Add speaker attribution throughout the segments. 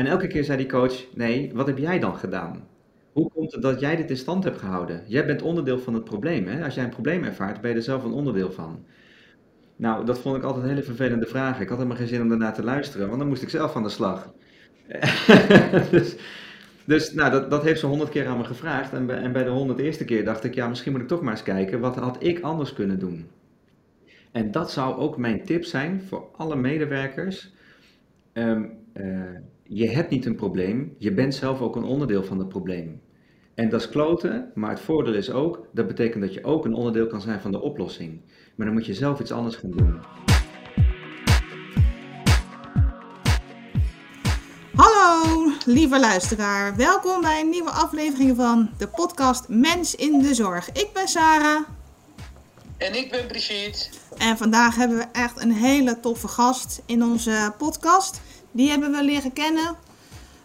Speaker 1: En elke keer zei die coach: Nee, wat heb jij dan gedaan? Hoe komt het dat jij dit in stand hebt gehouden? Jij bent onderdeel van het probleem. Hè? Als jij een probleem ervaart, ben je er zelf een onderdeel van. Nou, dat vond ik altijd een hele vervelende vraag. Ik had helemaal geen zin om daarna te luisteren, want dan moest ik zelf aan de slag. dus dus nou, dat, dat heeft ze honderd keer aan me gevraagd. En bij, en bij de honderd eerste keer dacht ik, ja, misschien moet ik toch maar eens kijken, wat had ik anders kunnen doen? En dat zou ook mijn tip zijn voor alle medewerkers. Ehm, eh, je hebt niet een probleem, je bent zelf ook een onderdeel van het probleem. En dat is kloten, maar het voordeel is ook, dat betekent dat je ook een onderdeel kan zijn van de oplossing. Maar dan moet je zelf iets anders gaan doen.
Speaker 2: lieve luisteraar. Welkom bij een nieuwe aflevering van de podcast Mens in de Zorg. Ik ben Sarah.
Speaker 3: En ik ben Brigitte.
Speaker 2: En vandaag hebben we echt een hele toffe gast in onze podcast. Die hebben we leren kennen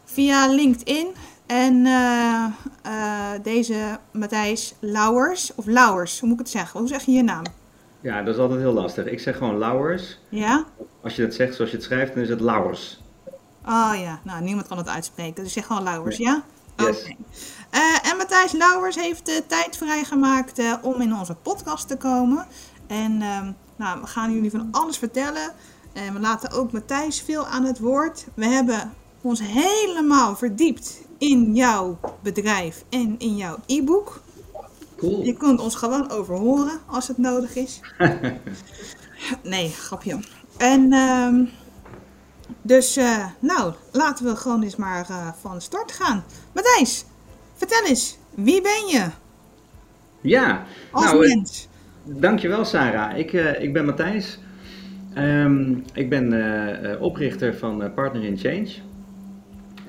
Speaker 2: via LinkedIn. En uh, uh, deze Matthijs Lauwers, of Lauwers, hoe moet ik het zeggen? Hoe zeg je je naam?
Speaker 1: Ja, dat is altijd heel lastig. Ik zeg gewoon Lauwers.
Speaker 2: Ja?
Speaker 1: Als je het zegt zoals je het schrijft, dan is het Lauwers.
Speaker 2: Oh ja, nou niemand kan het uitspreken. Dus zeg gewoon Lauwers, ja? Oké. Eh, en Matthijs Lauwers heeft de tijd vrijgemaakt om in onze podcast te komen. En uh, nou, we gaan jullie van alles vertellen. En we laten ook Matthijs veel aan het woord. We hebben ons helemaal verdiept in jouw bedrijf en in jouw e-book.
Speaker 1: Cool.
Speaker 2: Je kunt ons gewoon overhoren als het nodig is. nee, grapje. En... Ehm, dus uh, nou, laten we gewoon eens maar uh, van start gaan. Matthijs, vertel eens, wie ben je?
Speaker 1: Ja,
Speaker 2: als nou, mens.
Speaker 1: dankjewel Sarah. Ik, ik ben Matthijs. Um, ik ben oprichter van Partner in Change.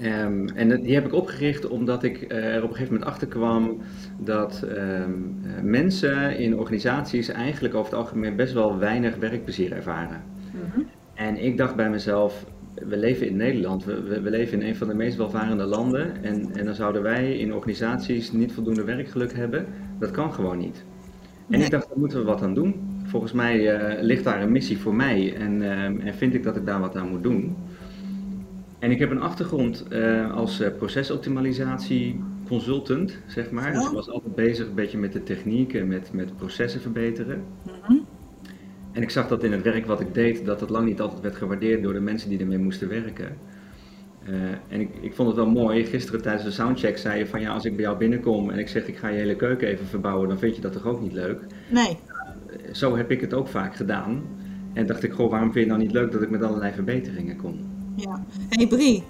Speaker 1: Um, en die heb ik opgericht omdat ik er op een gegeven moment achter kwam dat um, mensen in organisaties eigenlijk over het algemeen best wel weinig werkplezier ervaren. Mm -hmm. En ik dacht bij mezelf, we leven in Nederland, we, we, leven in een van de meest welvarende landen en, en dan zouden wij in organisaties niet voldoende werkgeluk hebben. Dat kan gewoon niet. En ik dacht, daar moeten we wat aan doen. Volgens mij uh, ligt daar een missie voor mij en, uh, en vind ik dat ik daar wat aan moet doen. En ik heb een achtergrond uh, als procesoptimalisatie consultant, zeg maar. Dus ik was altijd bezig een beetje met de techniek en met, met processen verbeteren. Mm -hmm. En ik zag dat in het werk wat ik deed, dat het lang niet altijd werd gewaardeerd door de mensen die ermee moesten werken. Uh, en ik, ik vond het wel mooi, gisteren tijdens de soundcheck zei je van ja, als ik bij jou binnenkom en ik zeg ik ga je hele keuken even verbouwen, dan vind je dat toch ook niet leuk?
Speaker 2: Nee.
Speaker 1: Zo heb ik het ook vaak gedaan. En dacht ik, goh, waarom vind je het nou niet leuk dat ik met allerlei verbeteringen kom?
Speaker 2: Ja. Hey Brie,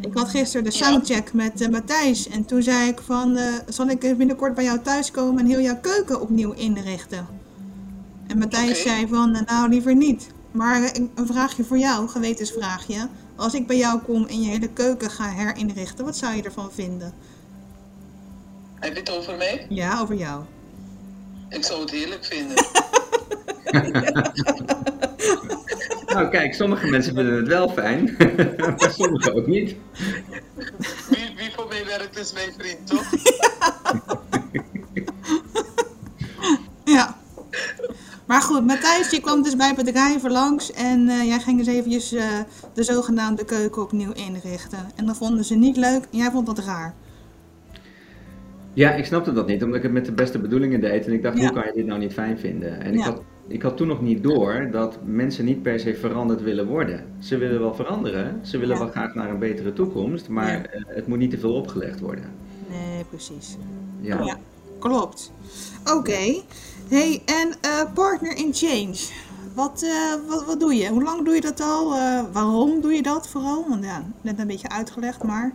Speaker 2: ik had gisteren de soundcheck met uh, Matthijs en toen zei ik van, zal ik binnenkort bij jou thuiskomen en heel jouw keuken opnieuw inrichten? En Matthijs okay. zei van, nou liever niet. Maar een vraagje voor jou, gewetensvraagje. Als ik bij jou kom en je hele keuken ga herinrichten, wat zou je ervan vinden?
Speaker 3: Heb je het over mij?
Speaker 2: Ja, over jou.
Speaker 3: Ik zou het heerlijk vinden.
Speaker 1: nou kijk, sommige mensen vinden het wel fijn, maar sommige ook niet.
Speaker 3: Wie, wie voor mij werkt is mijn vriend, toch?
Speaker 2: ja. Maar goed, Matthijs, je kwam dus bij bedrijven langs en uh, jij ging eens eventjes uh, de zogenaamde keuken opnieuw inrichten. En dat vonden ze niet leuk en jij vond dat raar.
Speaker 1: Ja, ik snapte dat niet, omdat ik het met de beste bedoelingen deed. En ik dacht, ja. hoe kan je dit nou niet fijn vinden? En ja. ik, had, ik had toen nog niet door dat mensen niet per se veranderd willen worden. Ze willen wel veranderen, ze willen ja. wel graag naar een betere toekomst, maar uh, het moet niet te veel opgelegd worden.
Speaker 2: Nee, precies. Ja, klopt. Oké. Okay. Hey, en uh, Partner in Change. Wat, uh, wat, wat doe je? Hoe lang doe je dat al? Uh, waarom doe je dat vooral? Want ja, net een beetje uitgelegd, maar...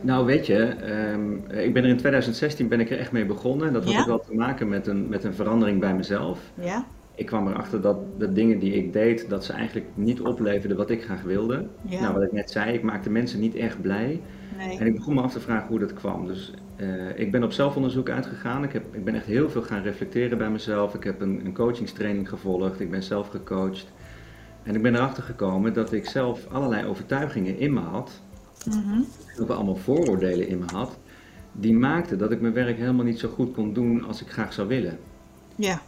Speaker 1: Nou, weet je, um, ik ben er in 2016 ben ik er echt mee begonnen. Dat had
Speaker 2: ja?
Speaker 1: ook wel te maken met een, met een verandering bij mezelf.
Speaker 2: Ja?
Speaker 1: Ik kwam erachter dat de dingen die ik deed, dat ze eigenlijk niet opleverden wat ik graag wilde.
Speaker 2: Ja.
Speaker 1: Nou, wat ik net zei, ik maakte mensen niet echt blij.
Speaker 2: Nee.
Speaker 1: En ik begon me af te vragen hoe dat kwam. Dus uh, ik ben op zelfonderzoek uitgegaan. Ik, heb, ik ben echt heel veel gaan reflecteren bij mezelf. Ik heb een, een coachingstraining gevolgd. Ik ben zelf gecoacht. En ik ben erachter gekomen dat ik zelf allerlei overtuigingen in me had.
Speaker 2: Mm -hmm.
Speaker 1: Ook allemaal vooroordelen in me had. Die maakten dat ik mijn werk helemaal niet zo goed kon doen als ik graag zou willen.
Speaker 2: Ja.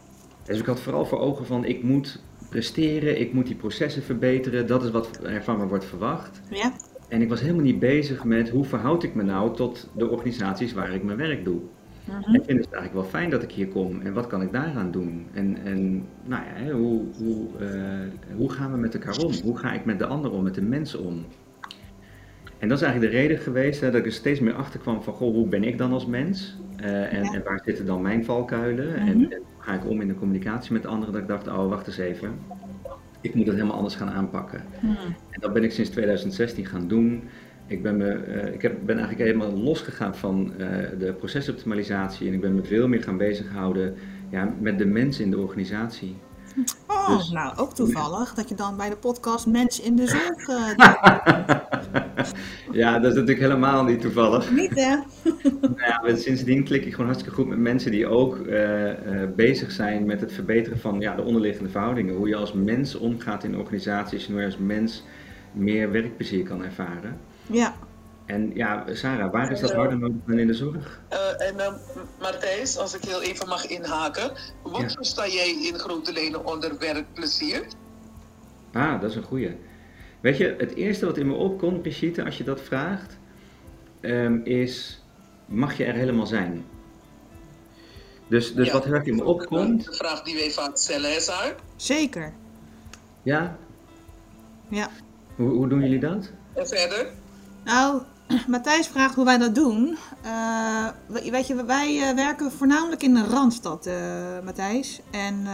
Speaker 1: Dus ik had vooral voor ogen van ik moet presteren, ik moet die processen verbeteren, dat is wat er van me wordt verwacht.
Speaker 2: Ja.
Speaker 1: En ik was helemaal niet bezig met hoe verhoud ik me nou tot de organisaties waar ik mijn werk doe.
Speaker 2: Mhm.
Speaker 1: Ik vind het eigenlijk wel fijn dat ik hier kom en wat kan ik daaraan doen? En, en nou ja, hoe, hoe, eh, hoe gaan we met elkaar om? Hoe ga ik met de ander om, met de mensen om? En dat is eigenlijk de reden geweest hè, dat ik er steeds meer achter kwam van, goh, hoe ben ik dan als mens? Eh, en,
Speaker 2: Ja.
Speaker 1: en waar zitten dan mijn valkuilen? En,
Speaker 2: Mhm.
Speaker 1: en hoe ga ik om in de communicatie met anderen? Dat ik dacht, oh, wacht eens even. Ik moet het helemaal anders gaan aanpakken.
Speaker 2: Mhm.
Speaker 1: En dat ben ik sinds 2016 gaan doen. Ik ben, me, eh, ik heb, ben eigenlijk helemaal losgegaan van eh, de procesoptimalisatie en ik ben me veel meer gaan bezighouden ja, met de mensen in de organisatie.
Speaker 2: Oh,
Speaker 1: Dus-
Speaker 2: nou ook toevallig dat je dan bij de podcast Mens in de Zorg
Speaker 1: Ja, dat is natuurlijk helemaal niet toevallig.
Speaker 2: niet hè?
Speaker 1: Nou ja, maar sindsdien klik ik gewoon hartstikke goed met mensen die ook eh, eh, bezig zijn met het verbeteren van ja, de onderliggende verhoudingen. Hoe je als mens omgaat in organisaties en hoe je als mens meer werkplezier kan ervaren.
Speaker 2: Ja.
Speaker 1: En ja, Sarah, waar is dat harder nodig dan in de zorg?
Speaker 3: Eh, en uh, Martijs, als ik heel even mag inhaken. Wat
Speaker 1: Ja.
Speaker 3: versta jij in grote lijnen onder werkplezier?
Speaker 1: Ah, dat is een goeie. Weet je, het eerste wat in me opkomt, Brigitte, als je dat vraagt, ehm, is: mag je er helemaal zijn? Dus, dus
Speaker 3: Ja.
Speaker 1: wat heel erg in me opkomt,
Speaker 3: De vraag die wij vaak stellen, hè, Saar?
Speaker 2: Zeker.
Speaker 1: ja,
Speaker 2: Ja.
Speaker 1: hoe, hoe doen jullie dat?
Speaker 3: En verder?
Speaker 2: Nou, Matthijs vraagt hoe wij dat doen. Eh, we- weet je, wij eh, werken voornamelijk in de Randstad, eh Matthijs. En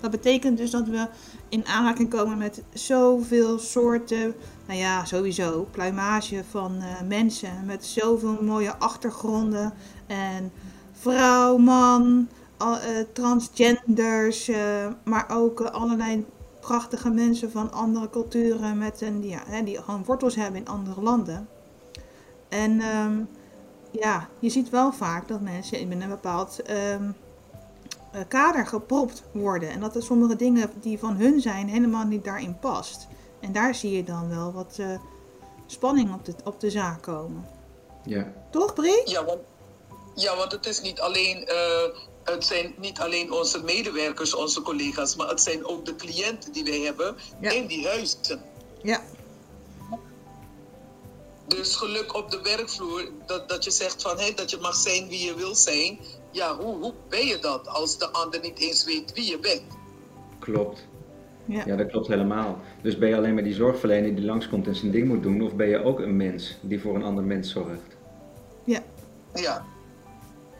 Speaker 2: dat betekent dus dat we in aanraking komen met zoveel soorten, nou ja, sowieso, pluimage van mensen. Met zoveel mooie achtergronden. En vrouw, man, transgenders, maar ook allerlei prachtige mensen van andere culturen met een, ja, hè, die gewoon wortels hebben in andere landen. En ehm, ja, je ziet wel vaak dat mensen in een bepaald ehm, eh, kader gepropt worden. En dat er sommige dingen die van hun zijn helemaal niet daarin past. En daar zie je dan wel wat eh, spanning op de, op de zaak komen.
Speaker 1: Ja,
Speaker 2: Toch, Brie?
Speaker 3: Ja, want, ja, want het is niet alleen, eh, het zijn niet alleen onze medewerkers, onze collega's, maar het zijn ook de cliënten die wij hebben
Speaker 2: Ja.
Speaker 3: in die huizen.
Speaker 2: Ja.
Speaker 3: Dus geluk op de werkvloer, dat, dat je zegt van hé, dat je mag zijn wie je wil zijn. Ja, hoe, hoe ben je dat als de ander niet eens weet wie je bent?
Speaker 1: klopt.
Speaker 2: Ja.
Speaker 1: Ja, dat klopt helemaal. Dus ben je alleen maar die zorgverlener die langskomt en zijn ding moet doen, of ben je ook een mens die voor een ander mens zorgt?
Speaker 2: Ja.
Speaker 3: Ja,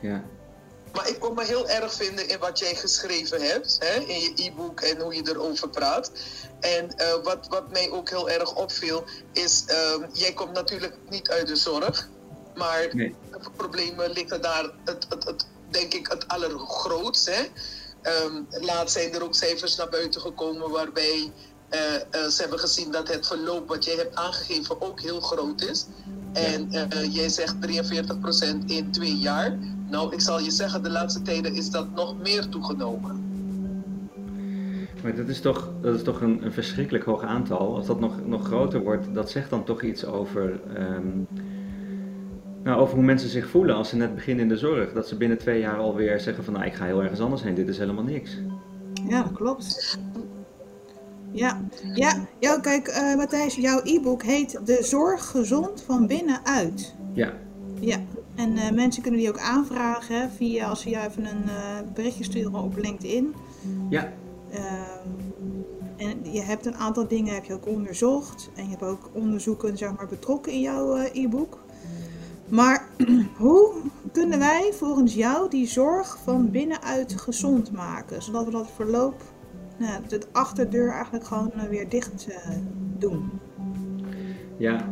Speaker 1: Ja,
Speaker 3: maar ik kon me heel erg vinden in wat jij geschreven hebt, hè, in je e-book en hoe je erover praat. En eh, wat, wat mij ook heel erg opviel, is, ehm, jij komt natuurlijk niet uit de zorg, maar
Speaker 1: nee.
Speaker 3: de problemen liggen daar, het, het, het, denk ik, het allergrootst. Hè? Ehm, laatst zijn er ook cijfers naar buiten gekomen waarbij eh, eh, ze hebben gezien dat het verloop wat jij hebt aangegeven ook heel groot is. En eh, jij zegt 43% in twee jaar. Nou, ik zal je zeggen, de laatste tijden is dat nog meer toegenomen.
Speaker 1: Maar dat is toch, dat is toch een, een verschrikkelijk hoog aantal. Als dat nog, nog groter wordt, dat zegt dan toch iets over, ehm, nou, over hoe mensen zich voelen als ze net beginnen in de zorg. Dat ze binnen twee jaar alweer zeggen van nou ik ga heel ergens anders heen, dit is helemaal niks.
Speaker 2: Ja, dat klopt. Ja, ja, ja kijk, eh, Matthijs, jouw e-book heet De Zorg Gezond van Binnenuit.
Speaker 1: Ja,
Speaker 2: Ja, en eh, mensen kunnen die ook aanvragen hè, via als ze jou even een eh, berichtje sturen op LinkedIn.
Speaker 1: ja,
Speaker 2: en je hebt een aantal dingen heb je ook onderzocht en je hebt ook onderzoeken zeg maar, betrokken in jouw e-book. Maar hoe kunnen wij volgens jou die zorg van binnenuit gezond maken, zodat we dat verloop, nou, de achterdeur eigenlijk gewoon eh, weer dicht eh, doen?
Speaker 1: ja.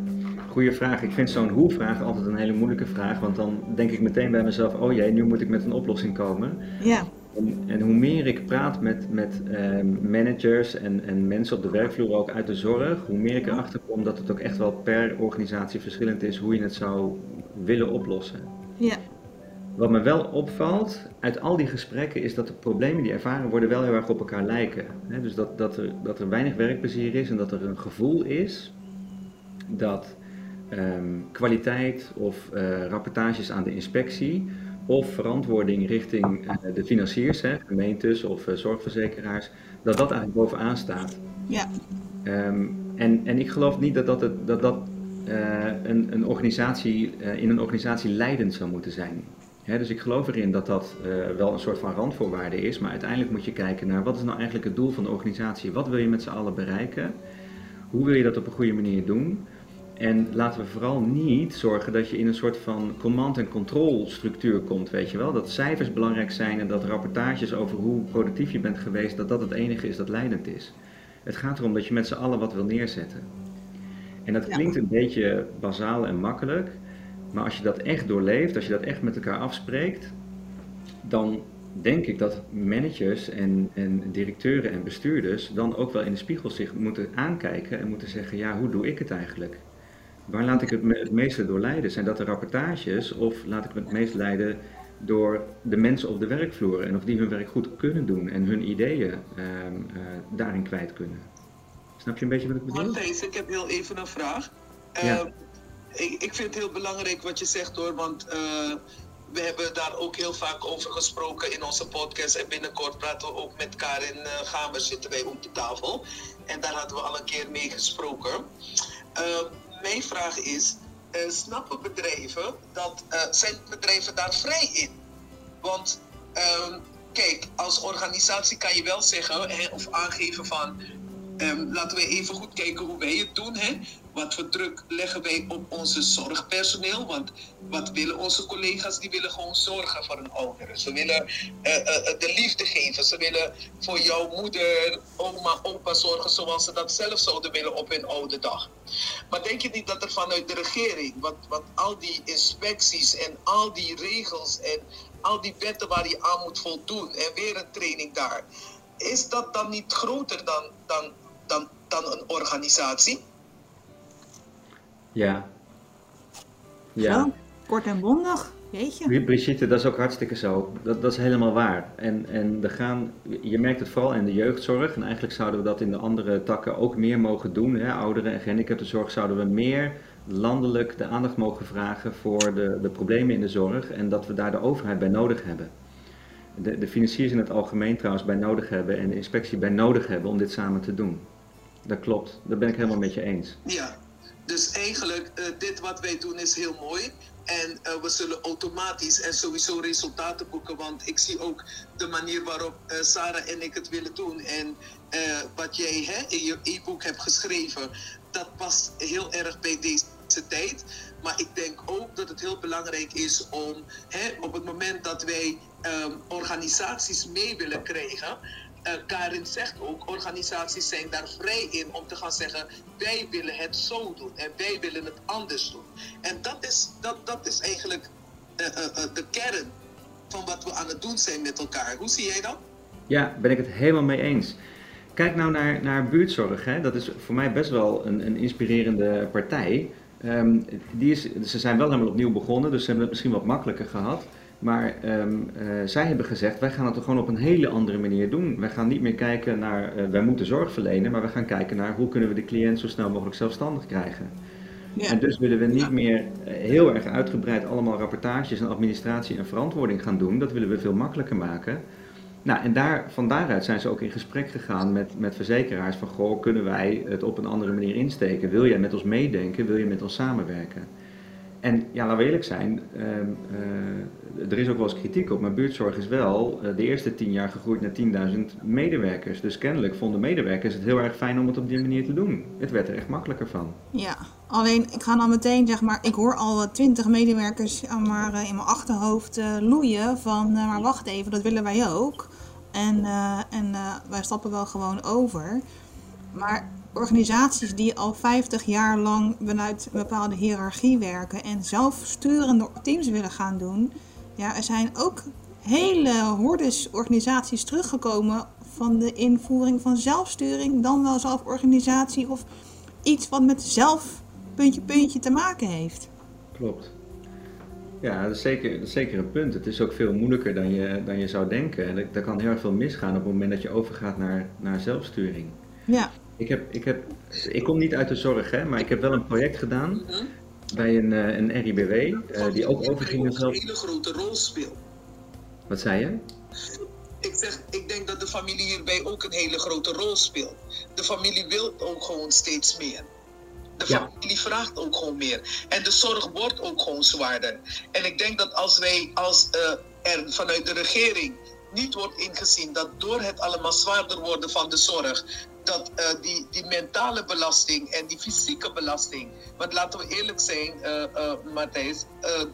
Speaker 1: Goeie vraag. Ik vind zo'n hoe-vraag altijd een hele moeilijke vraag, want dan denk ik meteen bij mezelf, oh jee, nu moet ik met een oplossing komen.
Speaker 2: Ja,
Speaker 1: En, en hoe meer ik praat met, met ehm, managers en, en mensen op de werkvloer ook uit de zorg, hoe meer ik erachter kom dat het ook echt wel per organisatie verschillend is hoe je het zou willen oplossen.
Speaker 2: ja,
Speaker 1: Wat me wel opvalt uit al die gesprekken is dat de problemen die ervaren worden wel heel erg op elkaar lijken. Dus dat, dat, er, dat er weinig werkplezier is en dat er een gevoel is dat ehm, kwaliteit of eh, rapportages aan de inspectie of verantwoording richting eh, de financiers, hè, gemeentes of eh, zorgverzekeraars, dat dat eigenlijk bovenaan staat.
Speaker 2: Ja.
Speaker 1: Ehm, en, en ik geloof niet dat dat, het, dat, dat uh, een, een organisatie, in een organisatie leidend zou moeten zijn. Dus ik geloof erin dat dat uh, wel een soort van randvoorwaarde is, maar uiteindelijk moet je kijken naar wat is nou eigenlijk het doel van de organisatie? Wat wil je met z'n allen bereiken? Hoe wil je dat op een goede manier doen? En laten we vooral niet zorgen dat je in een soort van command- en control structuur komt, weet je wel. Dat cijfers belangrijk zijn en dat rapportages over hoe productief je bent geweest, dat dat het enige is dat leidend is. Het gaat erom dat je met z'n allen wat wil neerzetten. En dat klinkt een beetje bazaal en makkelijk, maar als je dat echt doorleeft, als je dat echt met elkaar afspreekt, dan denk ik dat managers en, en directeuren en bestuurders dan ook wel in de spiegel zich moeten aankijken en moeten zeggen, ja, hoe doe ik het eigenlijk? Waar laat ik het, het meeste door leiden? Zijn dat de rapportages of laat ik me het meest leiden door de mensen op de werkvloer en of die hun werk goed kunnen doen en hun ideeën uh, uh, daarin kwijt kunnen? Snap je een beetje wat ik bedoel?
Speaker 3: Matthijs, ik heb heel even een vraag. Ja. Uh, ik, ik, vind het heel belangrijk wat je zegt hoor, want uh, we hebben daar ook heel vaak over gesproken in onze podcast. En binnenkort praten we ook met Karin uh, Gamers zitten wij op de tafel. En daar hadden we al een keer mee gesproken. mijn vraag is, snappen bedrijven dat, zijn bedrijven daar vrij in? Want ehm, kijk, als organisatie kan je wel zeggen of aangeven van Um, laten we even goed kijken hoe wij het doen. Hè? Wat voor druk leggen wij op onze zorgpersoneel? Want wat willen onze collega's? Die willen gewoon zorgen voor hun ouderen. Ze willen uh, uh, de liefde geven. Ze willen voor jouw moeder, oma, opa zorgen zoals ze dat zelf zouden willen op hun oude dag. Maar denk je niet dat er vanuit de regering, wat, wat al die inspecties en al die regels en al die wetten waar je aan moet voldoen en weer een training daar, is dat dan niet groter dan, dan dan, dan een organisatie.
Speaker 1: Ja.
Speaker 2: Ja. Zo, kort en bondig. Jeetje.
Speaker 1: Brigitte, dat is ook hartstikke zo. Dat, dat is helemaal waar. En, en er gaan, je merkt het vooral in de jeugdzorg. En eigenlijk zouden we dat in de andere takken ook meer mogen doen. Hè? Ouderen- en gehandicaptenzorg zouden we meer landelijk de aandacht mogen vragen voor de, de problemen in de zorg. En dat we daar de overheid bij nodig hebben. De, de financiers in het algemeen trouwens bij nodig hebben en de inspectie bij nodig hebben om dit samen te doen dat klopt. Dat ben ik helemaal met je eens.
Speaker 3: Ja, dus eigenlijk, uh, dit wat wij doen is heel mooi. En uh, we zullen automatisch en sowieso resultaten boeken. Want ik zie ook de manier waarop uh, Sarah en ik het willen doen. En wat jij hè, in je e-book hebt geschreven, dat past heel erg bij deze tijd. Maar ik denk ook dat het heel belangrijk is om hè, op het moment dat wij um, organisaties mee willen krijgen uh, Karin zegt ook, organisaties zijn daar vrij in om te gaan zeggen, wij willen het zo doen en wij willen het anders doen. En dat is, dat, dat is eigenlijk uh, uh, de kern van wat we aan het doen zijn met elkaar. Hoe zie jij dat?
Speaker 1: Ja, ben ik het helemaal mee eens. Kijk nou naar, naar buurtzorg. Hè. Dat is voor mij best wel een, een inspirerende partij. Um, die is, ze zijn wel helemaal opnieuw begonnen, dus ze hebben het misschien wat makkelijker gehad. Maar um, uh, zij hebben gezegd, wij gaan het gewoon op een hele andere manier doen. Wij gaan niet meer kijken naar, uh, wij moeten zorg verlenen, maar we gaan kijken naar hoe kunnen we de cliënt zo snel mogelijk zelfstandig krijgen. Ja. En dus willen we niet meer eh, heel erg uitgebreid allemaal rapportages en administratie en verantwoording gaan doen. Dat willen we veel makkelijker maken. Nou, en daar, van daaruit zijn ze ook in gesprek gegaan met, met verzekeraars van, goh, kunnen wij het op een andere manier insteken? Wil jij met ons meedenken? Wil je met ons samenwerken? En ja, laten we eerlijk zijn, uh, uh, er is ook wel eens kritiek op, maar buurtzorg is wel uh, de eerste tien jaar gegroeid naar 10.000 medewerkers. Dus kennelijk vonden medewerkers het heel erg fijn om het op die manier te doen. Het werd er echt makkelijker van.
Speaker 2: Ja, alleen ik ga dan meteen, zeg maar, ik hoor al 20 medewerkers maar, in mijn achterhoofd loeien van, maar wacht even, dat willen wij ook. En, en wij stappen wel gewoon over. Maar organisaties die al 50 jaar lang vanuit een bepaalde hiërarchie werken en zelfsturende teams willen gaan doen. Ja, er zijn ook hele hordes organisaties teruggekomen van de invoering van zelfsturing, dan wel zelforganisatie of iets wat met zelf puntje puntje te maken heeft.
Speaker 1: Klopt. Ja, dat is, zeker, dat is zeker een punt. Het is ook veel moeilijker dan je, dan je zou denken. En er kan heel erg veel misgaan op het moment dat je overgaat naar, naar zelfsturing.
Speaker 2: Ja.
Speaker 1: Ik, heb, ik, heb, ik kom niet uit de zorg, hè, maar ik heb wel een project gedaan mhm. Bij een, uh, een RIBW, uh, eh, die ook overging
Speaker 3: naar zelf... een hele grote rol speelt.
Speaker 1: Wat zei je?
Speaker 3: ik zeg, ik denk dat de familie hierbij ook een hele grote rol speelt. De familie wil ook gewoon steeds meer. De familie vraagt ook gewoon meer. En de zorg wordt ook gewoon zwaarder. En ik denk dat als wij, als uh, er vanuit de regering niet wordt ingezien dat door het allemaal zwaarder worden van de zorg, dat uh, die, die mentale belasting en die fysieke belasting. Want laten we eerlijk zijn, uh, Matthijs,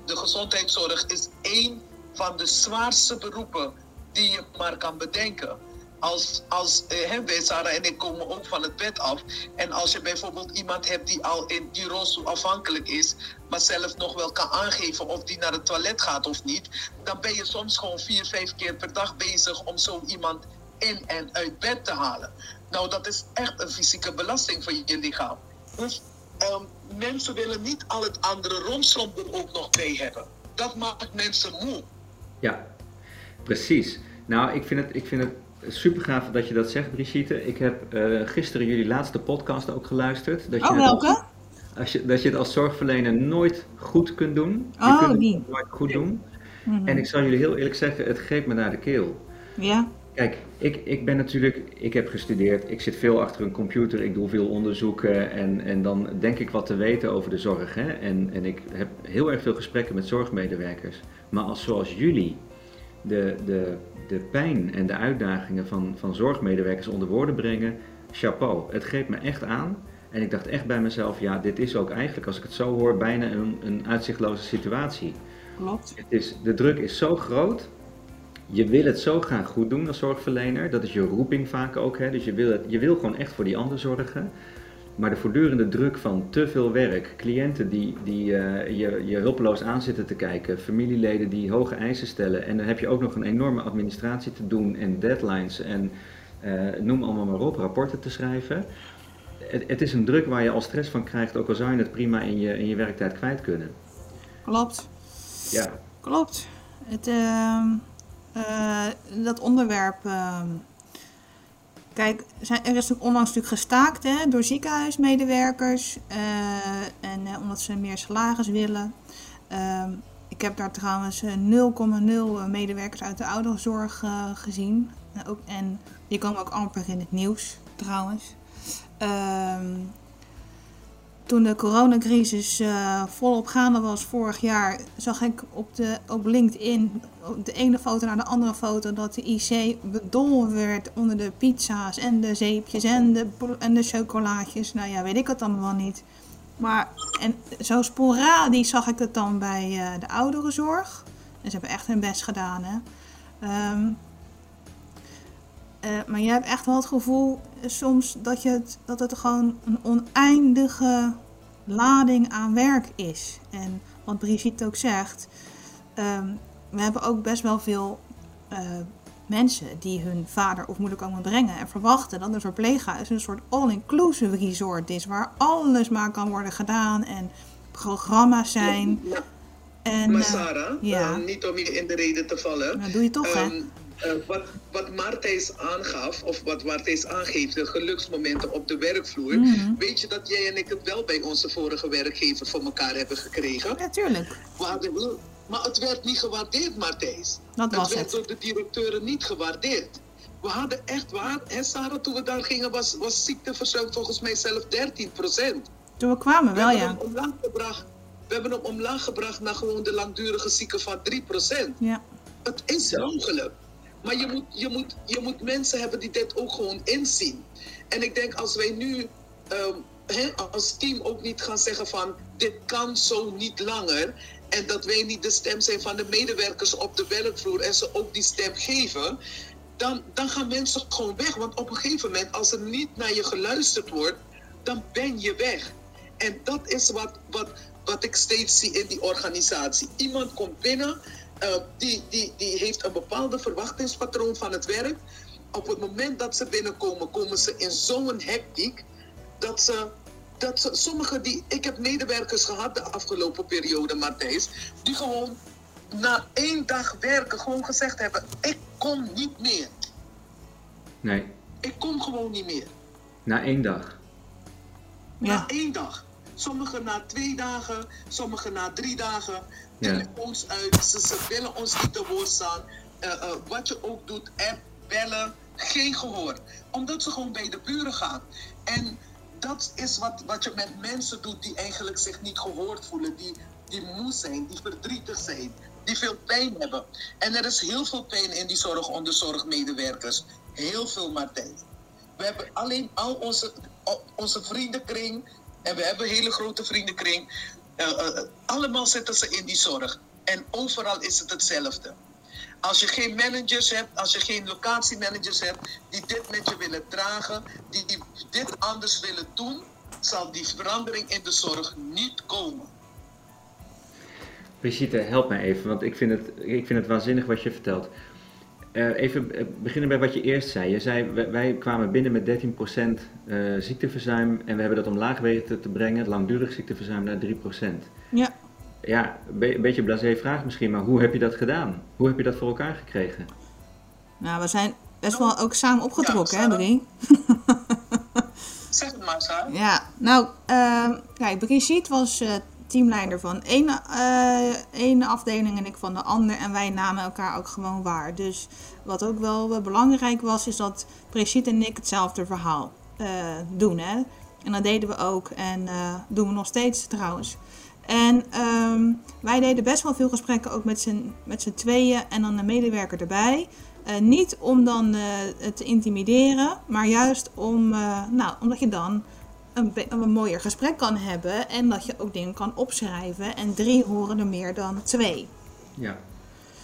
Speaker 3: de gezondheidszorg is één van de zwaarste beroepen die je maar kan bedenken. Als, als eh, wij, Sarah en ik komen ook van het bed af. En als je bijvoorbeeld iemand hebt die al in die rolstoel afhankelijk is, maar zelf nog wel kan aangeven of die naar het toilet gaat of niet, dan ben je soms gewoon vier, vijf keer per dag bezig om zo iemand in en uit bed te halen. Nou, dat is echt een fysieke belasting voor je lichaam. Dus um, mensen willen niet al het andere rondslomp er ook nog bij hebben. Dat maakt mensen moe.
Speaker 1: Ja, precies. Nou, ik vind het, ik vind het super gaaf dat je dat zegt, Brigitte. Ik heb uh, gisteren jullie laatste podcast ook geluisterd. Dat
Speaker 2: oh, welke?
Speaker 1: Als, als je, dat je het als zorgverlener nooit goed kunt doen.
Speaker 2: Oh,
Speaker 1: je kunt
Speaker 2: die.
Speaker 1: het nooit goed doen. Mm -hmm. En ik zal jullie heel eerlijk zeggen, het greep me naar de keel.
Speaker 2: Ja.
Speaker 1: Kijk, ik, ik ben natuurlijk, ik heb gestudeerd, ik zit veel achter een computer, ik doe veel onderzoeken en, en dan denk ik wat te weten over de zorg. Hè? En, en ik heb heel erg veel gesprekken met zorgmedewerkers. Maar als zoals jullie de, de, de pijn en de uitdagingen van, van zorgmedewerkers onder woorden brengen, chapeau. Het greep me echt aan. En ik dacht echt bij mezelf, ja, dit is ook eigenlijk, als ik het zo hoor, bijna een, een uitzichtloze situatie.
Speaker 2: Klopt.
Speaker 1: Het is, de druk is zo groot. Je wil het zo graag goed doen als zorgverlener. Dat is je roeping vaak ook. Hè? Dus je wil, het, je wil gewoon echt voor die ander zorgen. Maar de voortdurende druk van te veel werk, cliënten die, die uh, je, je hulpeloos aan zitten te kijken, familieleden die hoge eisen stellen. En dan heb je ook nog een enorme administratie te doen en deadlines en uh, noem allemaal maar op, rapporten te schrijven. Het, het, is een druk waar je al stress van krijgt, ook al zou je het prima in je, in je werktijd kwijt kunnen.
Speaker 2: Klopt.
Speaker 1: Ja.
Speaker 2: Klopt. Het, uh, dat onderwerp. ehm, Kijk, er is onlangs natuurlijk gestaakt hè, door ziekenhuismedewerkers. Uh, en uh, omdat ze meer salaris willen. Uh, ik heb daar trouwens 0,0 medewerkers uit de ouderenzorg gezien. ook, en die komen ook amper in het nieuws trouwens. Ehm, toen de coronacrisis uh, volop gaande was vorig jaar, zag ik op, de, op LinkedIn de ene foto naar de andere foto dat de IC bedolven werd onder de pizza's en de zeepjes en de, en de chocolaatjes. Nou ja, weet ik het allemaal niet. Maar en zo sporadisch zag ik het dan bij uh, de ouderenzorg. En ze hebben echt hun best gedaan. Hè? Um, uh, maar je hebt echt wel het gevoel soms dat, je dat het gewoon een oneindige lading aan werk is. En wat Brigitte ook zegt, um, we hebben ook best wel veel uh, mensen die hun vader of moeder komen brengen en verwachten dat een verpleeghuis een soort all-inclusive resort is waar alles maar kan worden gedaan en programma's zijn.
Speaker 3: Ja.
Speaker 2: En,
Speaker 3: maar Sarah,
Speaker 2: uh, ja.
Speaker 3: uh, niet om je in de reden te vallen.
Speaker 2: Dat doe je toch, um, hè?
Speaker 3: Uh, wat, wat Martijs aangaf, of wat Martijs aangeeft, de geluksmomenten op de werkvloer.
Speaker 2: Mhm.
Speaker 3: Weet je dat jij en ik het wel bij onze vorige werkgever voor elkaar hebben gekregen?
Speaker 2: Natuurlijk.
Speaker 3: Ja, maar het werd niet gewaardeerd, Martijs.
Speaker 2: Dat was
Speaker 3: het werd
Speaker 2: het.
Speaker 3: door de directeuren niet gewaardeerd. We hadden echt waar, hè Sarah, toen we daar gingen, was, was ziekteverzuim volgens mij zelf 13 procent.
Speaker 2: Toen we kwamen wel,
Speaker 3: we
Speaker 2: ja.
Speaker 3: Hem omlaag gebracht, we hebben hem omlaag gebracht naar gewoon de langdurige zieken van 3 procent.
Speaker 2: Ja.
Speaker 3: Het is mogelijk. Maar je moet, je, moet, je moet mensen hebben die dit ook gewoon inzien. En ik denk als wij nu he, als team ook niet gaan zeggen van dit kan zo niet langer. En dat wij niet de stem zijn van de medewerkers op de werkvloer en ze ook die stem geven. Dan, dan gaan mensen gewoon weg. Want op een gegeven moment, als er niet naar je geluisterd wordt, dan ben je weg. En dat is wat, wat, wat ik steeds zie in die organisatie. Iemand komt binnen. Uh, die, die, die heeft een bepaalde verwachtingspatroon van het werk. Op het moment dat ze binnenkomen, komen ze in zo'n hectiek dat ze. Dat ze, sommige die, ik heb medewerkers gehad de afgelopen periode, Matthijs, die gewoon na één dag werken gewoon gezegd hebben: Ik kom niet meer.
Speaker 1: Nee.
Speaker 3: Ik kom gewoon niet meer.
Speaker 1: Na één dag.
Speaker 3: Ja. Na één dag. Sommigen na twee dagen, sommigen na drie dagen. Ja. ons uit. Ze, ze willen ons niet te woord staan. wat je ook doet, app, bellen, geen gehoor. Omdat ze gewoon bij de buren gaan. En dat is wat, wat je met mensen doet die eigenlijk zich niet gehoord voelen, die, die moe zijn, die verdrietig zijn, die veel pijn hebben. En er is heel veel pijn in die zorg onder zorgmedewerkers. Heel veel, Martijn. We hebben alleen al onze, onze vriendenkring, en we hebben een hele grote vriendenkring, uh, uh, allemaal zitten ze in die zorg. En overal is het hetzelfde. Als je geen managers hebt, als je geen locatiemanagers hebt die dit met je willen dragen, die dit anders willen doen, zal die verandering in de zorg niet komen.
Speaker 1: Brigitte, help mij even, want ik vind het, ik vind het waanzinnig wat je vertelt. Uh, even eh, beginnen bij wat je eerst zei. Je zei, wij, kwamen binnen met 13% uh, eh, ziekteverzuim en we hebben dat omlaag weten te brengen, langdurig ziekteverzuim, naar 3%.
Speaker 2: Ja
Speaker 1: ja, een beetje blasé vraag misschien, maar hoe heb je dat gedaan? Hoe heb je dat voor elkaar gekregen?
Speaker 2: Nou, we zijn best wel ook samen opgetrokken, ja, hè, Brie?
Speaker 3: zeg het maar, Sarah.
Speaker 2: Ja, nou, uh, kijk, Brigitte was uh, teamleider van één, uh, één afdeling en ik van de ander. En wij namen elkaar ook gewoon waar. Dus wat ook wel belangrijk was, is dat Brigitte en ik hetzelfde verhaal doen, hè. En dat deden we ook en doen we nog steeds trouwens. En um, wij deden best wel veel gesprekken ook met z'n, met tweeën en dan een medewerker erbij. Niet om dan te intimideren, maar juist om, nou, omdat je dan een, een mooier gesprek kan hebben en dat je ook dingen kan opschrijven. En drie horen er meer dan twee.
Speaker 1: Ja,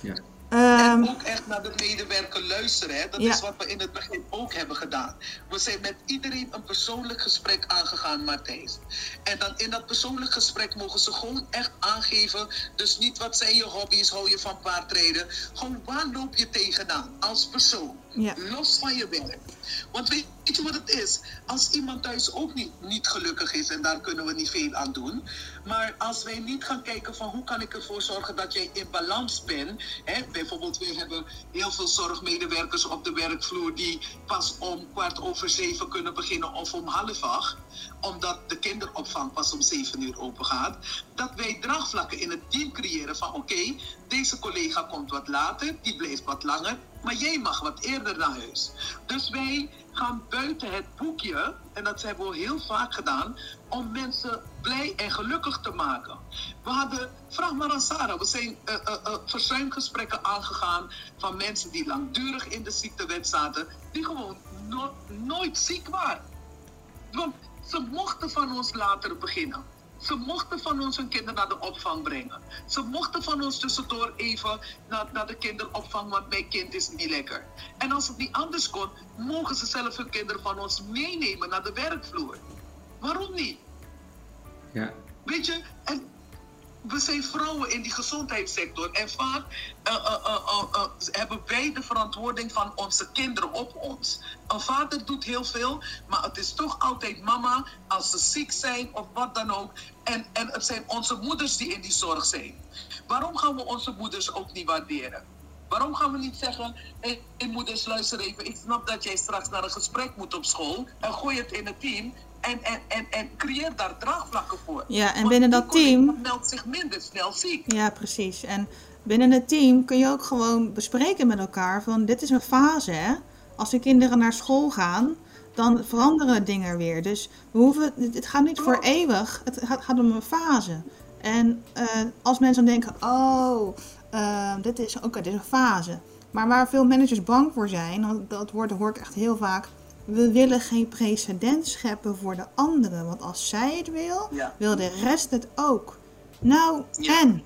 Speaker 1: ja.
Speaker 3: Um, en ook echt naar de medewerker luisteren. Hè? Dat is wat we in het begin ook hebben gedaan. We zijn met iedereen een persoonlijk gesprek aangegaan, Matthijs. En dan in dat persoonlijk gesprek mogen ze gewoon echt aangeven. Dus niet wat zijn je hobby's, hou je van paardrijden. Gewoon waar loop je tegenaan als persoon. Ja. Los van je werk. Want weet je wat het is? Als iemand thuis ook niet, niet gelukkig is, en daar kunnen we niet veel aan doen. Maar als wij niet gaan kijken van hoe kan ik ervoor zorgen dat jij in balans bent. Hè? Bijvoorbeeld, we hebben heel veel zorgmedewerkers op de werkvloer die pas om kwart over zeven kunnen beginnen of om half acht. Omdat de kinderopvang pas om zeven uur open gaat. Dat wij draagvlakken in het team creëren van oké, deze collega komt wat later, die blijft wat langer. Maar jij mag wat eerder naar huis. Dus wij gaan buiten het boekje, en dat hebben we heel vaak gedaan, om mensen blij en gelukkig te maken. We hadden, vraag maar aan Sarah, we zijn uh, verzuimgesprekken aangegaan van mensen die langdurig in de ziektewet zaten, die gewoon no nooit ziek waren. Want ze mochten van ons later beginnen. Ze mochten van ons hun kinderen naar de opvang brengen. Ze mochten van ons tussendoor even naar, naar de kinderopvang, want mijn kind is niet lekker. En als het niet anders kon, mogen ze zelf hun kinderen van ons meenemen naar de werkvloer. Waarom niet?
Speaker 1: Ja.
Speaker 3: Weet je, en we zijn vrouwen in die gezondheidssector en vaak uh, uh, uh, hebben wij de verantwoording van onze kinderen op ons. Een vader doet heel veel, maar het is toch altijd mama als ze ziek zijn of wat dan ook. En, en het zijn onze moeders die in die zorg zijn. Waarom gaan we onze moeders ook niet waarderen? Waarom gaan we niet zeggen, hey, moeders luister even, ik snap dat jij straks naar een gesprek moet op school en gooi het in het team en, en, en, en creëer daar draagvlakken voor.
Speaker 2: Ja, en binnen dat team...
Speaker 3: meldt zich minder snel ziek.
Speaker 2: Ja, precies. En binnen het team kun je ook gewoon bespreken met elkaar van dit is een fase hè. Als de kinderen naar school gaan, dan veranderen dingen weer. Dus we hoeven, het gaat niet voor eeuwig, het gaat, gaat om een fase. En uh, als mensen dan denken, oh, uh, dit is, oké, dit is een fase. Maar waar veel managers bang voor zijn, dat woord hoor ik echt heel vaak, we willen geen precedent scheppen voor de anderen. Want als zij het wil, wil de rest het ook. Nou, en?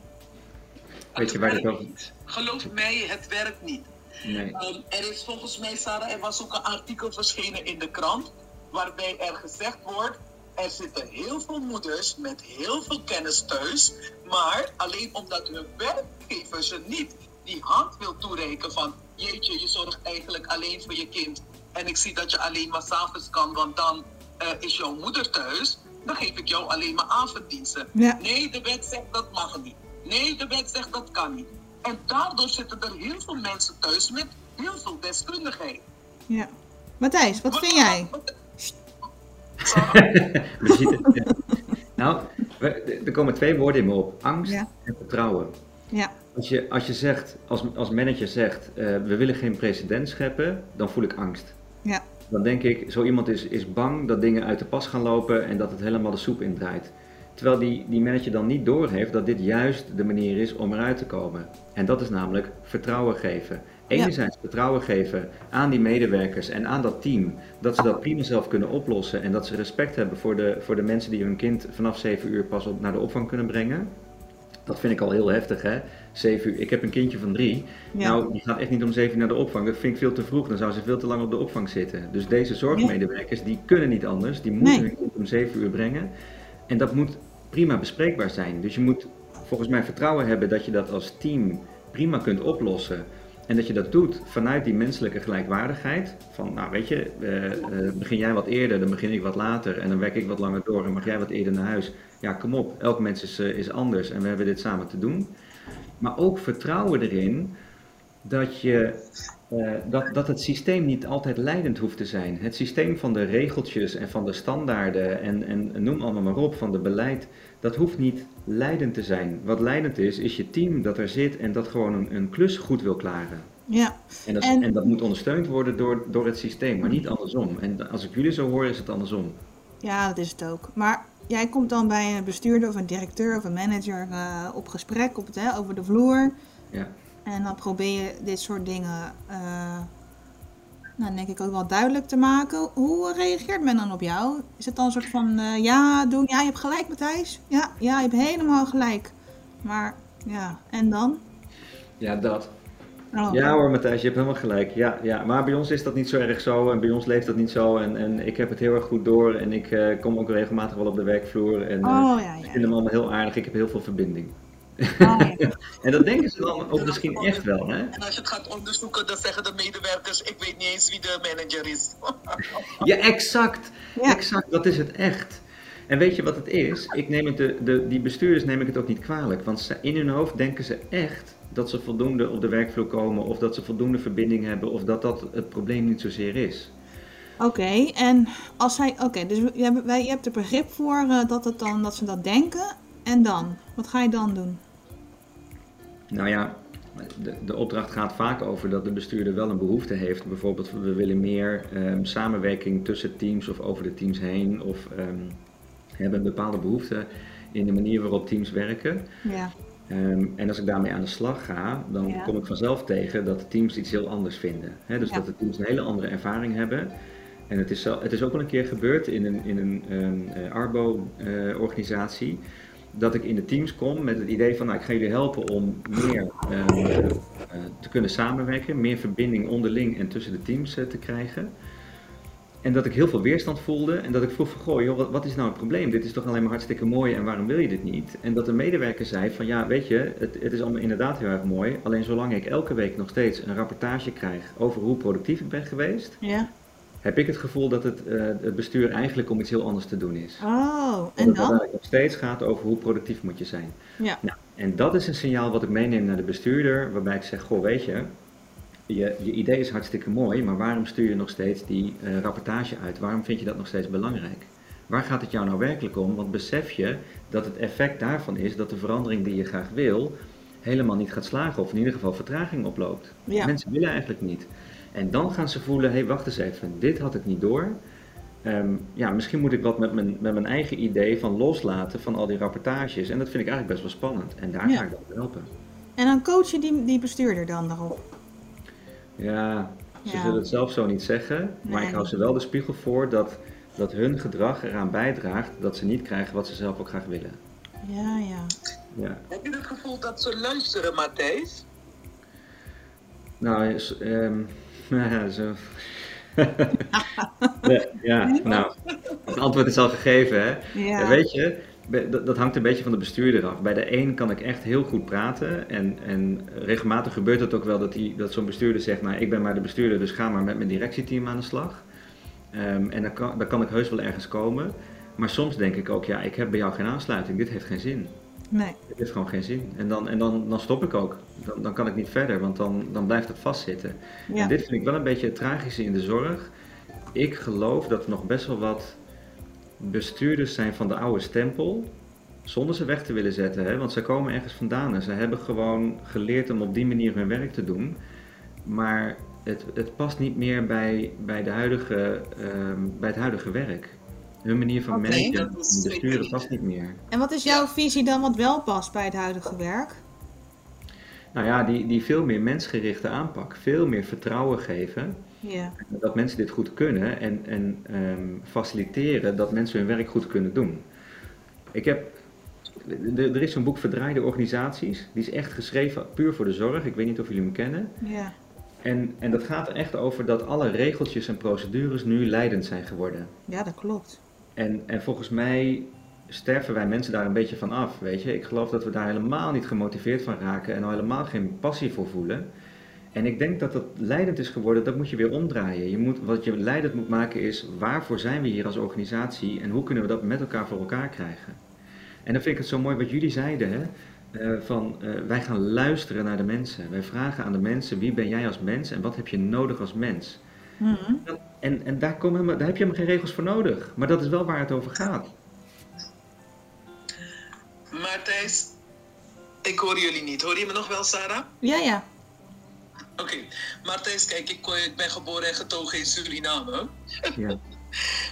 Speaker 1: Weet je waar
Speaker 3: het over... Geloof mij, het werkt niet. Nee. Um, er is volgens mij, Sarah, er was ook een artikel verschenen in de krant. Waarbij er gezegd wordt, er zitten heel veel moeders met heel veel kennis thuis. Maar alleen omdat hun werkgever ze niet die hand wil toereiken van... Jeetje, je zorgt eigenlijk alleen voor je kind en ik zie dat je alleen maar s'avonds kan, want dan uh, is jouw moeder thuis, dan geef ik jou alleen maar avonddiensten. Ja. Nee, de wet zegt dat mag niet. Nee, de wet zegt dat kan niet. En daardoor zitten er heel veel mensen thuis met heel veel deskundigheid.
Speaker 2: Ja. Matthijs, wat, wat vind jij?
Speaker 1: nou, er komen twee woorden in me op. Angst en vertrouwen.
Speaker 2: Ja.
Speaker 1: Als je, als je zegt, als, als manager zegt, uh, we willen geen precedent scheppen, dan voel ik angst.
Speaker 2: Ja.
Speaker 1: Dan denk ik, zo iemand is, is bang dat dingen uit de pas gaan lopen en dat het helemaal de soep indraait. Terwijl die, die manager dan niet doorheeft dat dit juist de manier is om eruit te komen. En dat is namelijk vertrouwen geven. Enerzijds vertrouwen geven aan die medewerkers en aan dat team. Dat ze dat prima zelf kunnen oplossen. En dat ze respect hebben voor de, voor de mensen die hun kind vanaf 7 uur pas op, naar de opvang kunnen brengen. Dat vind ik al heel heftig, hè? 7 uur. Ik heb een kindje van drie. Nou, die gaat echt niet om 7 uur naar de opvang. Dat vind ik veel te vroeg. Dan zou ze veel te lang op de opvang zitten. Dus deze zorgmedewerkers, die kunnen niet anders. Die moeten hun kind om 7 uur brengen. En dat moet prima bespreekbaar zijn. Dus je moet volgens mij vertrouwen hebben dat je dat als team prima kunt oplossen. En dat je dat doet vanuit die menselijke gelijkwaardigheid. Van, nou weet je, uh, uh, begin jij wat eerder, dan begin ik wat later. En dan werk ik wat langer door en mag jij wat eerder naar huis. Ja, kom op, elk mens is, uh, is anders en we hebben dit samen te doen. Maar ook vertrouwen erin dat, je, dat, dat het systeem niet altijd leidend hoeft te zijn. Het systeem van de regeltjes en van de standaarden en, en noem allemaal maar op, van de beleid dat hoeft niet leidend te zijn. Wat leidend is, is je team dat er zit en dat gewoon een, een klus goed wil klaren.
Speaker 2: Ja.
Speaker 1: En dat, en... dat moet ondersteund worden door, door het systeem, maar niet andersom. En als ik jullie zo hoor, is het andersom.
Speaker 2: Ja, dat is het ook. Maar jij komt dan bij een bestuurder of een directeur of een manager uh, op gesprek op het, hè, over de vloer.
Speaker 1: Ja.
Speaker 2: En dan probeer je dit soort dingen uh, nou, denk ik ook wel duidelijk te maken. Hoe reageert men dan op jou? Is het dan een soort van, uh, ja, doen, ja, je hebt gelijk Matthijs. Ja, ja, je hebt helemaal gelijk. Maar, ja, en dan?
Speaker 1: Ja, dat. Oh. Ja hoor Matthijs, je hebt helemaal gelijk. Ja, ja, maar bij ons is dat niet zo erg zo en bij ons leeft dat niet zo. En, en ik heb het heel erg goed door en ik uh, kom ook regelmatig wel op de werkvloer. En uh,
Speaker 2: oh, ja, ja.
Speaker 1: ik vind hem allemaal heel aardig. Ik heb heel veel verbinding. Oh, en dat denken ze dan ook misschien echt wel, hè?
Speaker 3: En als je het gaat onderzoeken, dan zeggen de medewerkers: Ik weet niet eens wie de manager is.
Speaker 1: ja, exact. Ja. Exact, dat is het echt. En weet je wat het is? Ik neem het de, de, die bestuurders neem ik het ook niet kwalijk. Want ze, in hun hoofd denken ze echt dat ze voldoende op de werkvloer komen, of dat ze voldoende verbinding hebben, of dat dat het probleem niet zozeer is.
Speaker 2: Oké, en als zij. Oké, dus je hebt, je hebt er begrip voor uh, dat, het dan, dat ze dat denken. En dan? Wat ga je dan doen?
Speaker 1: Nou ja, de, de, opdracht gaat vaak over dat de bestuurder wel een behoefte heeft. Bijvoorbeeld, we willen meer um, samenwerking tussen teams of over de teams heen. Of um, hebben een bepaalde behoefte in de manier waarop teams werken.
Speaker 2: Ja.
Speaker 1: Um, en als ik daarmee aan de slag ga, dan ja. kom ik vanzelf tegen dat de teams iets heel anders vinden. He, dus ja. dat de teams een hele andere ervaring hebben. En het is, het is ook al een keer gebeurd in een, in een uh, Arbo-organisatie. Uh, dat ik in de teams kom met het idee van, nou, ik ga jullie helpen om meer uh, uh, te kunnen samenwerken, meer verbinding onderling en tussen de teams te krijgen. En dat ik heel veel weerstand voelde en dat ik vroeg van, goh, joh, wat, wat, is nou het probleem? Dit is toch alleen maar hartstikke mooi en waarom wil je dit niet? En dat de medewerker zei van, ja, weet je, het, het is allemaal inderdaad heel erg mooi, alleen zolang ik elke week nog steeds een rapportage krijg over hoe productief ik ben geweest,
Speaker 2: ja
Speaker 1: heb ik het gevoel dat het, uh, het bestuur eigenlijk om iets heel anders te doen is.
Speaker 2: Oh, en dan? Dat
Speaker 1: het nog steeds gaat over hoe productief moet je zijn.
Speaker 2: Ja.
Speaker 1: Nou, en dat is een signaal wat ik meeneem naar de bestuurder, waarbij ik zeg, goh, weet je, je, je idee is hartstikke mooi, maar waarom stuur je nog steeds die uh, rapportage uit? Waarom vind je dat nog steeds belangrijk? Waar gaat het jou nou werkelijk om? Want besef je dat het effect daarvan is dat de verandering die je graag wil, helemaal niet gaat slagen, of in ieder geval vertraging oploopt.
Speaker 2: Ja.
Speaker 1: Mensen willen eigenlijk niet. En dan gaan ze voelen, hé hey, wacht eens even, dit had ik niet door. Um, ja, misschien moet ik wat met mijn, met mijn eigen idee van loslaten van al die rapportages. En dat vind ik eigenlijk best wel spannend. En daar ja. ga ik dan helpen.
Speaker 2: En dan coach je die, die bestuurder dan daarop?
Speaker 1: Ja, ze ja. zullen het zelf zo niet zeggen. Maar nee. ik hou ze wel de spiegel voor dat, dat hun gedrag eraan bijdraagt dat ze niet krijgen wat ze zelf ook graag willen.
Speaker 2: Ja, ja.
Speaker 1: ja.
Speaker 3: Heb je het gevoel dat ze luisteren, Matthijs?
Speaker 1: Nou, um, ja, zo. ja, ja, nou, het antwoord is al gegeven, hè?
Speaker 2: Ja.
Speaker 1: Weet je, dat, dat, hangt een beetje van de bestuurder af. Bij de een kan ik echt heel goed praten. En, en regelmatig gebeurt het ook wel dat, die, dat zo'n bestuurder zegt: Nou, ik ben maar de bestuurder, dus ga maar met mijn directieteam aan de slag. Um, en dan kan, dan kan ik heus wel ergens komen. Maar soms denk ik ook: Ja, ik heb bij jou geen aansluiting, dit heeft geen zin.
Speaker 2: Nee.
Speaker 1: Het heeft gewoon geen zin. En dan, en dan, dan stop ik ook. Dan, dan kan ik niet verder, want dan, dan blijft het vastzitten.
Speaker 2: Ja.
Speaker 1: En dit vind ik wel een beetje het tragische in de zorg. Ik geloof dat er nog best wel wat bestuurders zijn van de oude stempel. zonder ze weg te willen zetten, hè, want ze komen ergens vandaan en ze hebben gewoon geleerd om op die manier hun werk te doen. Maar het, het past niet meer bij, bij, de huidige, ehm, bij het huidige werk. Hun manier van
Speaker 2: Oké.
Speaker 1: managen en besturen past niet meer.
Speaker 2: En wat is jouw visie dan wat wel past bij het huidige werk?
Speaker 1: Nou ja, die, die veel meer mensgerichte aanpak, veel meer vertrouwen geven
Speaker 2: Ja.
Speaker 1: dat mensen dit goed kunnen en, en ehm, faciliteren dat mensen hun werk goed kunnen doen. Ik heb, er er is zo'n boek Verdraaide Organisaties, die is echt geschreven puur voor de zorg. Ik weet niet of jullie hem kennen.
Speaker 2: Ja.
Speaker 1: En, en dat gaat er echt over dat alle regeltjes en procedures nu leidend zijn geworden.
Speaker 2: ja, dat klopt.
Speaker 1: En, en volgens mij sterven wij mensen daar een beetje van af, weet je. Ik geloof dat we daar helemaal niet gemotiveerd van raken en al helemaal geen passie voor voelen. En ik denk dat dat leidend is geworden, dat moet je weer omdraaien. Je moet, wat je leidend moet maken is, waarvoor zijn we hier als organisatie en hoe kunnen we dat met elkaar voor elkaar krijgen? En dan vind ik het zo mooi wat jullie zeiden, hè? eh, van eh, wij gaan luisteren naar de mensen. Wij vragen aan de mensen, wie ben jij als mens en wat heb je nodig als mens?
Speaker 2: Mhm.
Speaker 1: En, en daar, komen, daar heb je helemaal geen regels voor nodig. Maar dat is wel waar het over gaat.
Speaker 3: Maar Thijs, ik hoor jullie niet. Hoor je me nog wel, Sarah?
Speaker 2: Ja, ja.
Speaker 3: Oké, maar Thijs, kijk, ik, ik ben geboren en getogen in Suriname.
Speaker 1: Ja.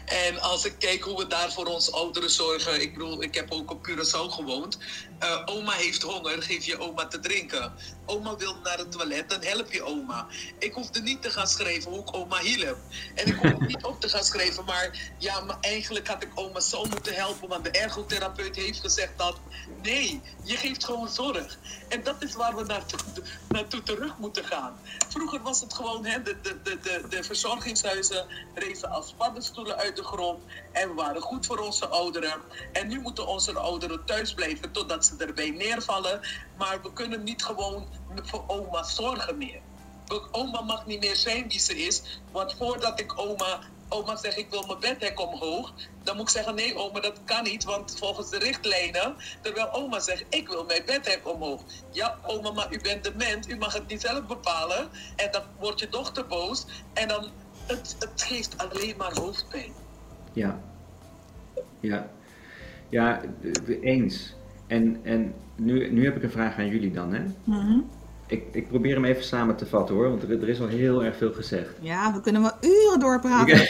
Speaker 3: En als ik kijk hoe we daar voor ons ouderen zorgen, ik bedoel, ik heb ook op Curaçao gewoond. Eh, oma heeft honger, geef je oma te drinken. Oma wil naar het toilet, dan help je oma. Ik hoefde niet te gaan schrijven hoe ik oma hielp. En ik hoefde niet op te gaan schrijven, maar ja, maar eigenlijk had ik oma zo moeten helpen, want de ergotherapeut heeft gezegd dat nee, je geeft gewoon zorg. En dat is waar we naartoe, naartoe terug moeten gaan. Vroeger was het gewoon, hè, de, de, de, de, de verzorgingshuizen rezen als paddenstoelen uit de grond. En we waren goed voor onze ouderen. En nu moeten onze ouderen thuis blijven totdat ze erbij neervallen. Maar we kunnen niet gewoon voor oma zorgen meer. Oma mag niet meer zijn wie ze is. Want voordat ik oma, oma zegt ik wil mijn bedhek omhoog. Dan moet ik zeggen nee oma dat kan niet. Want volgens de richtlijnen. Terwijl oma zegt ik wil mijn bedhek omhoog. Ja oma maar u bent dement. U mag het niet zelf bepalen. En dan wordt je dochter boos. En dan het, het geeft alleen maar hoofdpijn.
Speaker 1: Ja. Ja. Ja, eens. En, en nu, nu heb ik een vraag aan jullie dan, hè?
Speaker 2: Mhm.
Speaker 1: Ik, ik probeer hem even samen te vatten hoor, want er, er is al heel erg veel gezegd.
Speaker 2: Ja, we kunnen wel uren doorpraten.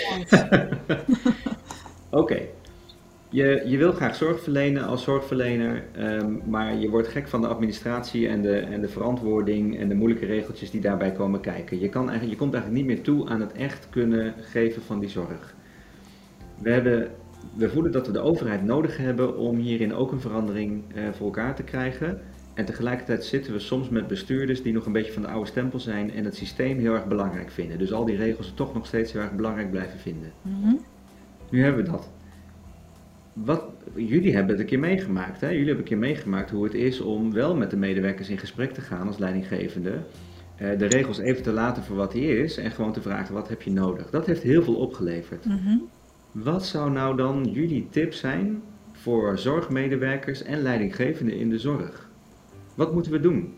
Speaker 1: Oké. Je, je wil graag zorg verlenen als zorgverlener, ehm, maar je wordt gek van de administratie en de, en de verantwoording en de moeilijke regeltjes die daarbij komen kijken. Je, kan eigenlijk, je komt eigenlijk niet meer toe aan het echt kunnen geven van die zorg. We, hebben, we voelen dat we de overheid nodig hebben om hierin ook een verandering eh, voor elkaar te krijgen. En tegelijkertijd zitten we soms met bestuurders die nog een beetje van de oude stempel zijn en het systeem heel erg belangrijk vinden. Dus al die regels toch nog steeds heel erg belangrijk blijven vinden.
Speaker 2: Mhm.
Speaker 1: Nu hebben we dat. Wat, jullie hebben het een keer meegemaakt. Hè? Jullie hebben een keer meegemaakt hoe het is om wel met de medewerkers in gesprek te gaan als leidinggevende. eh, de regels even te laten voor wat die is en gewoon te vragen wat heb je nodig. Dat heeft heel veel opgeleverd.
Speaker 2: Mhm.
Speaker 1: Wat zou nou dan jullie tip zijn voor zorgmedewerkers en leidinggevenden in de zorg? Wat moeten we doen?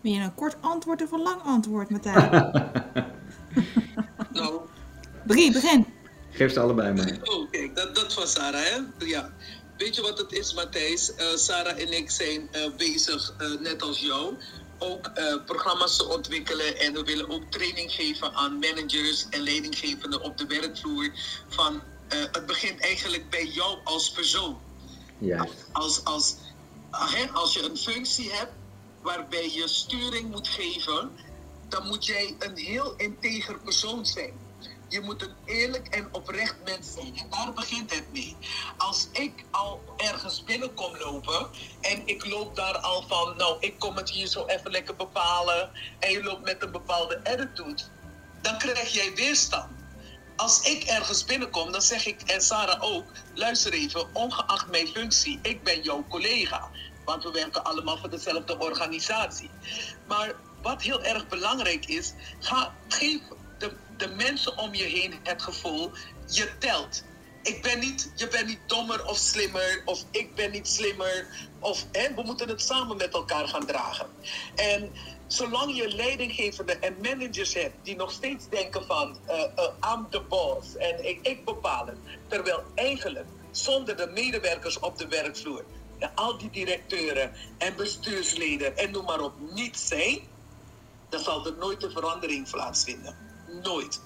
Speaker 2: Wil je een kort antwoord of een lang antwoord, Martijn?
Speaker 3: Nou,
Speaker 2: Drie, begin.
Speaker 1: Geef ze allebei maar.
Speaker 3: Oh, kijk, dat, dat was Sarah, hè? Ja. Weet je wat het is, Matthijs? Eh, Sarah en ik zijn eh, bezig, eh, net als jou, ook eh, programma's te ontwikkelen. En we willen ook training geven aan managers en leidinggevenden op de werkvloer. Van, eh, het begint eigenlijk bij jou als persoon.
Speaker 1: Juist.
Speaker 3: Als, als, ah, hè, als je een functie hebt waarbij je sturing moet geven, dan moet jij een heel integer persoon zijn. Je moet een eerlijk en oprecht mens zijn. En daar begint het mee. Als ik al ergens binnen kom lopen en ik loop daar al van, nou, ik kom het hier zo even lekker bepalen en je loopt met een bepaalde attitude, dan krijg jij weerstand. Als ik ergens binnenkom, dan zeg ik, en Sarah ook, luister even, ongeacht mijn functie, ik ben jouw collega. Want we werken allemaal voor dezelfde organisatie. Maar wat heel erg belangrijk is, ga, geef de, mensen om je heen het gevoel, je telt. Ik ben niet, je bent niet dommer of slimmer, of ik ben niet slimmer. Of hè, we moeten het samen met elkaar gaan dragen. En zolang je leidinggevenden en managers hebt die nog steeds denken van uh, uh, I'm the boss en ik, ik bepaal het. Terwijl eigenlijk zonder de medewerkers op de werkvloer, de, al die directeuren en bestuursleden en noem maar op, niet zijn, dan zal er nooit een verandering plaatsvinden. Nooit.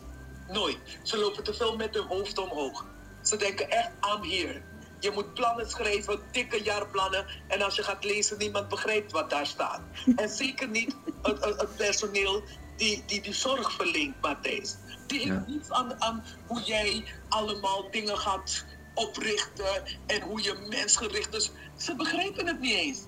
Speaker 3: Nooit. Ze lopen te veel met hun hoofd omhoog. Ze denken echt aan hier. Je moet plannen schrijven, dikke jaarplannen. En als je gaat lezen, niemand begrijpt wat daar staat. En zeker niet het, het, personeel die, die die zorg verleent, Matthijs. Die heeft niets aan, aan hoe jij allemaal dingen gaat oprichten en hoe je mensgericht is. Ze begrijpen het niet eens.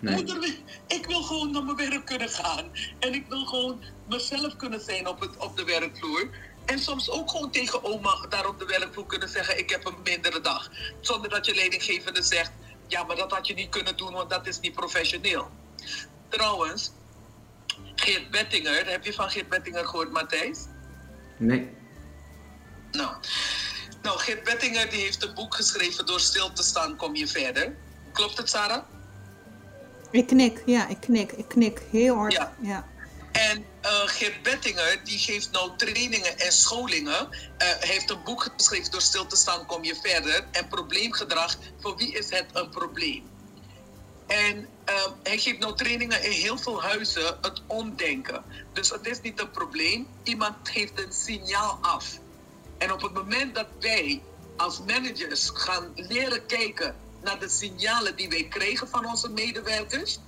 Speaker 3: Nee. Moeder, ik wil gewoon naar mijn werk kunnen gaan. En ik wil gewoon mezelf kunnen zijn op, het, op de werkvloer. En soms ook gewoon tegen oma daar op de werkvloer kunnen zeggen: Ik heb een mindere dag. Zonder dat je leidinggevende zegt: Ja, maar dat had je niet kunnen doen, want dat is niet professioneel. Trouwens, Geert Bettinger, heb je van Geert Bettinger gehoord, Matthijs?
Speaker 1: Nee.
Speaker 3: Nou, nou, Geert Bettinger die heeft een boek geschreven: Door stil te staan kom je verder. Klopt het, Sarah?
Speaker 2: Ik knik, ja, ik knik. Ik knik heel hard. Ja. ja.
Speaker 3: En uh, Geert Bettinger, die geeft nou trainingen en scholingen. Uh, heeft een boek geschreven, Door stil te staan kom je verder. En probleemgedrag, voor wie is het een probleem? En uh, hij geeft nou trainingen in heel veel huizen, het omdenken. Dus het is niet een probleem, iemand geeft een signaal af. En op het moment dat wij als managers gaan leren kijken naar de signalen die wij krijgen van onze medewerkers.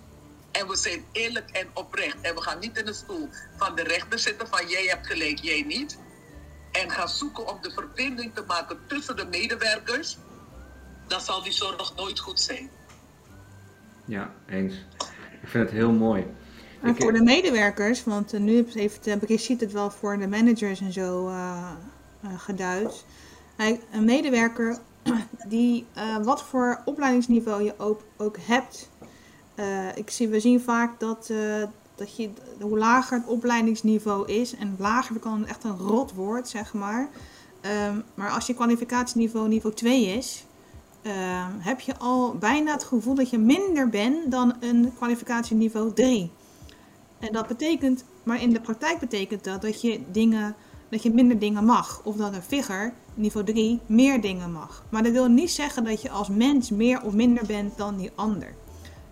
Speaker 3: En we zijn eerlijk en oprecht. En we gaan niet in de stoel van de rechter zitten van jij hebt gelijk, jij niet. En gaan zoeken om de verbinding te maken tussen de medewerkers. Dan zal die zorg nooit goed zijn.
Speaker 1: Ja, eens. Ik vind het heel mooi.
Speaker 2: En voor de medewerkers, want nu heeft Brigitte het wel voor de managers en zo uh, geduid. Een medewerker die, uh, wat voor opleidingsniveau je ook, ook hebt. Uh, ik zie, we zien vaak dat, uh, dat je, hoe lager het opleidingsniveau is, en lager kan echt een rot woord, zeg maar. Um, maar als je kwalificatieniveau niveau 2 is, uh, heb je al bijna het gevoel dat je minder bent dan een kwalificatieniveau 3. En dat betekent, maar in de praktijk betekent dat dat je dingen dat je minder dingen mag. Of dat een figure, niveau 3, meer dingen mag. Maar dat wil niet zeggen dat je als mens meer of minder bent dan die ander.